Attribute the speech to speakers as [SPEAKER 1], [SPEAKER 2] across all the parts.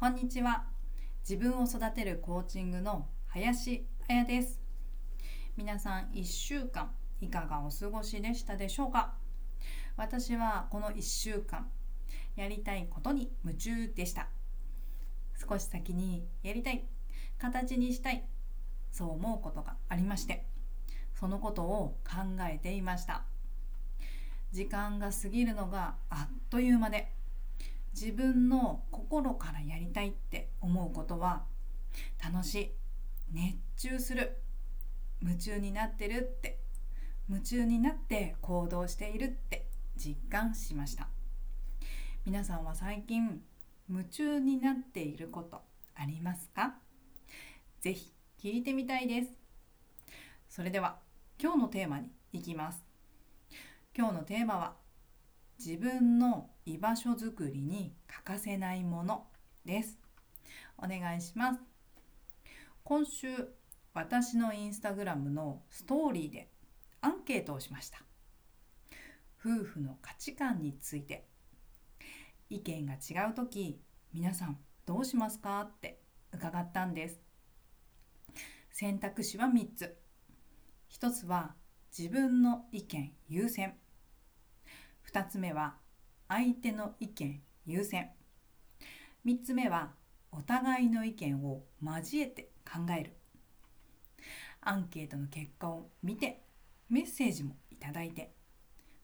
[SPEAKER 1] こんにちは。自分を育てるコーチングの林彩です。皆さん1週間いかがお過ごしでしたでしょうか？私はこの1週間やりたいことに夢中でした。少し先にやりたい形にしたいそう思うことがありましてそのことを考えていました。時間が過ぎるのがあっという間で自分の心からやりたいって思うことは楽しい熱中する夢中になってるって夢中になって行動しているって実感しました。皆さんは最近夢中になっていることありますか？ぜひ聞いてみたいです。それでは今日のテーマに行きます。今日のテーマは自分の居場所づくりに欠かせないものです。お願いします。今週私のインスタグラムのストーリーでアンケートをしました。夫婦の価値観について。意見が違う時皆さんどうしますかって伺ったんです。選択肢は3つ。1つは自分の意見優先。2つ目は相手の意見優先。3つ目はお互いの意見を交えて考える。アンケートの結果を見てメッセージもいただいて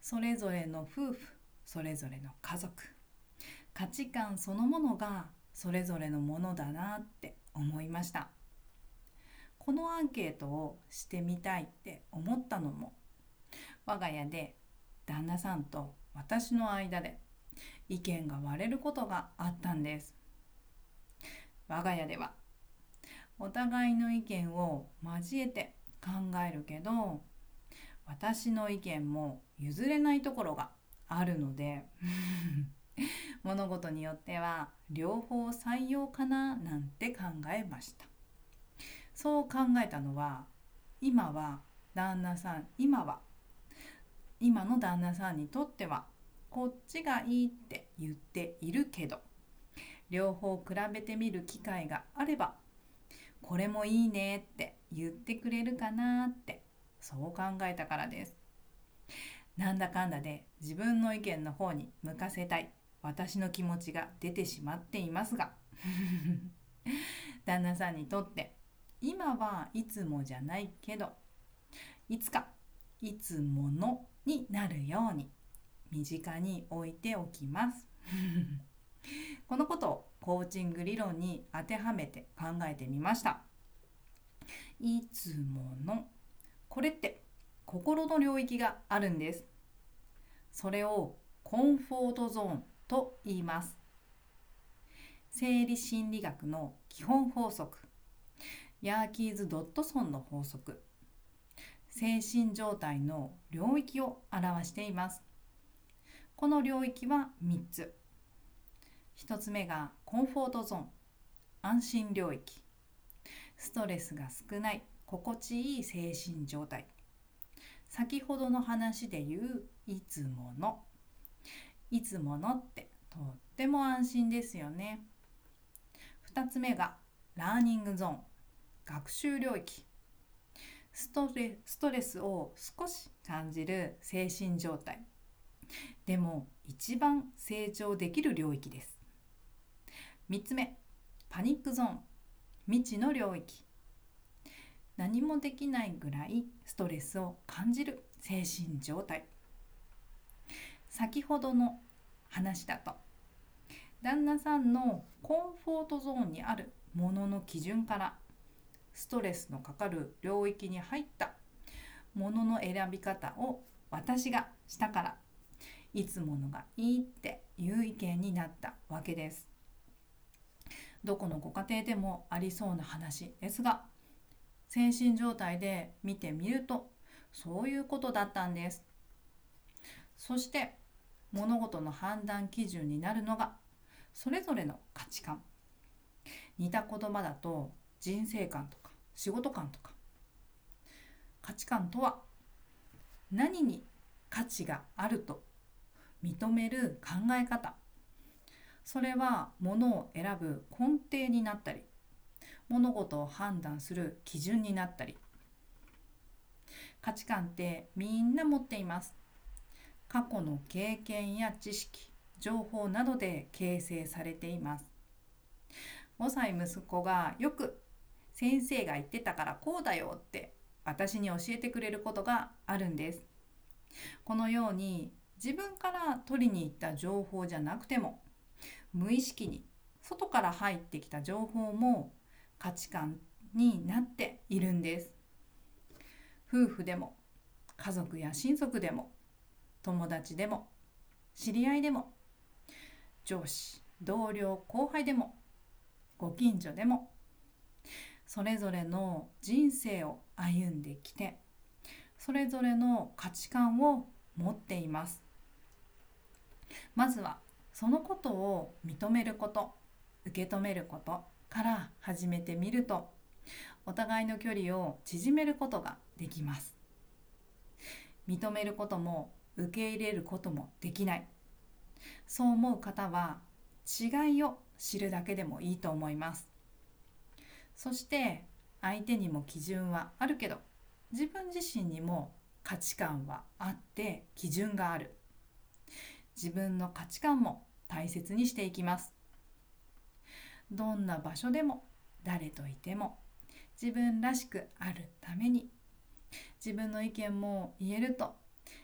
[SPEAKER 1] それぞれの夫婦それぞれの家族。価値観そのものがそれぞれのものだなって思いました。このアンケートをしてみたいって思ったのも我が家で旦那さんと私の間で意見が割れることがあったんです。我が家では。お互いの意見を交えて考えるけど私の意見も譲れないところがあるので 物事によっては両方採用かななんて考えました。そう考えたのは今は旦那さん今は今の旦那さんにとってはこっちがいいって言っているけど両方比べてみる機会があればこれもいいねって言ってくれるかなってそう考えたからです。なんだかんだで自分の意見の方に向かせたい私の気持ちが出てしまっていますが 旦那さんにとって今はいつもじゃないけどいつかいつものになるように身近に置いておきます。このことをコーチング理論に当てはめて考えてみました。いつものこれって心の領域があるんです。それをコンフォートゾーンと言います。生理心理学の基本法則ヤーキーズ・ドットソンの法則精神状態の領域を表しています。この領域は3つ。1つ目がコンフォートゾーン。安心領域。ストレスが少ない。心地いい精神状態。先ほどの話で言ういつもの。いつものってとっても安心ですよね。2つ目がラーニングゾーン。学習領域。ストレストレスを少し感じる精神状態。でも一番成長できる領域です。3つ目パニックゾーン。未知の領域。何もできないぐらいストレスを感じる精神状態。先ほどの話だと旦那さんのコンフォートゾーンにあるものの基準からストレスのかかる領域に入ったものの選び方を私がしたからいつものがいいっていう意見になったわけです。どこのご家庭でもありそうな話ですが精神状態で見てみるとそういうことだったんです。そして物事の判断基準になるのがそれぞれの価値観似た言葉だと人生観とか仕事観とか。価値観とは何に価値があると認める考え方。それは物を選ぶ根底になったり物事を判断する基準になったり。価値観ってみんな持っています。過去の経験や知識情報などで形成されています。5歳息子がよく先生が言ってたからこうだよって私に教えてくれることがあるんです。このように自分から取りに行った情報じゃなくても無意識に外から入ってきた情報も価値観になっているんです。夫婦でも家族や親族でも友達でも知り合いでも上司同僚後輩でもご近所でもそれぞれの人生を歩んできてそれぞれの価値観を持っています。まずはそのことを認めること受け止めることから始めてみるとお互いの距離を縮めることができます。認めることも受け入れることもできない。そう思う方は違いを知るだけでもいいと思います。そして相手にも基準はあるけど自分自身にも価値観はあって基準がある。自分の価値観も大切にしていきます。どんな場所でも誰といても自分らしくあるために自分の意見も言えると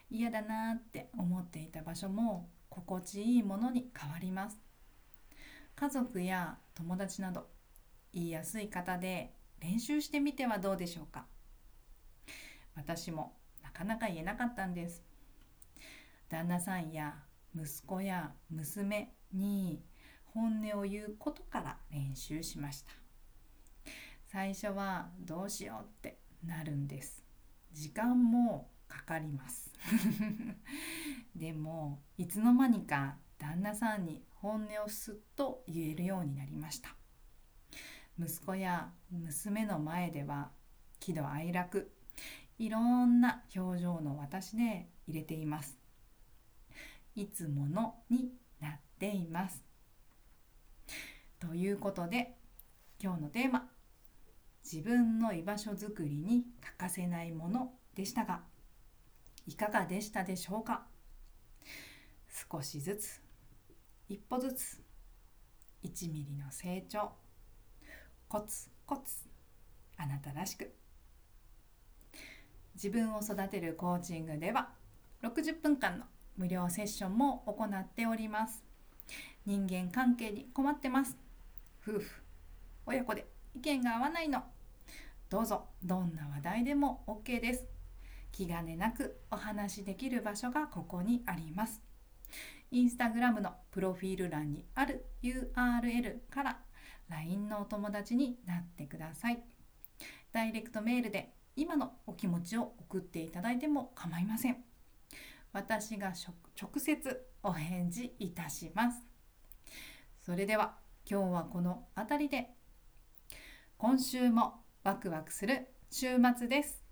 [SPEAKER 1] 嫌だなって思っていた場所も心地いいものに変わります。家族や友達など言いやすい方で練習してみてはどうでしょうか？私もなかなか言えなかったんです。旦那さんや息子や娘に本音を言うことから練習しました。最初はどうしようってなるんです。時間もかかります。でもいつの間にか旦那さんに本音をすっと言えるようになりました。息子や娘の前では喜怒哀楽いろんな表情の私で入れています。いつものになっています。ということで今日のテーマ自分の居場所づくりに欠かせないものでしたがいかがでしたでしょうか？少しずつ一歩ずつ1ミリの成長。コツコツあなたらしく。自分を育てるコーチングでは60分間の無料セッションも行っております。人間関係に困ってます。夫婦親子で意見が合わないの。どうぞどんな話題でも OK です。気兼ねなくお話しできる場所がここにあります。インスタグラムのプロフィール欄にある URL から LINE のお友達になってください。ダイレクトメールで今のお気持ちを送っていただいても構いません。私が直接お返事いたします。それでは今日はこの辺りで。今週もワクワクする週末です。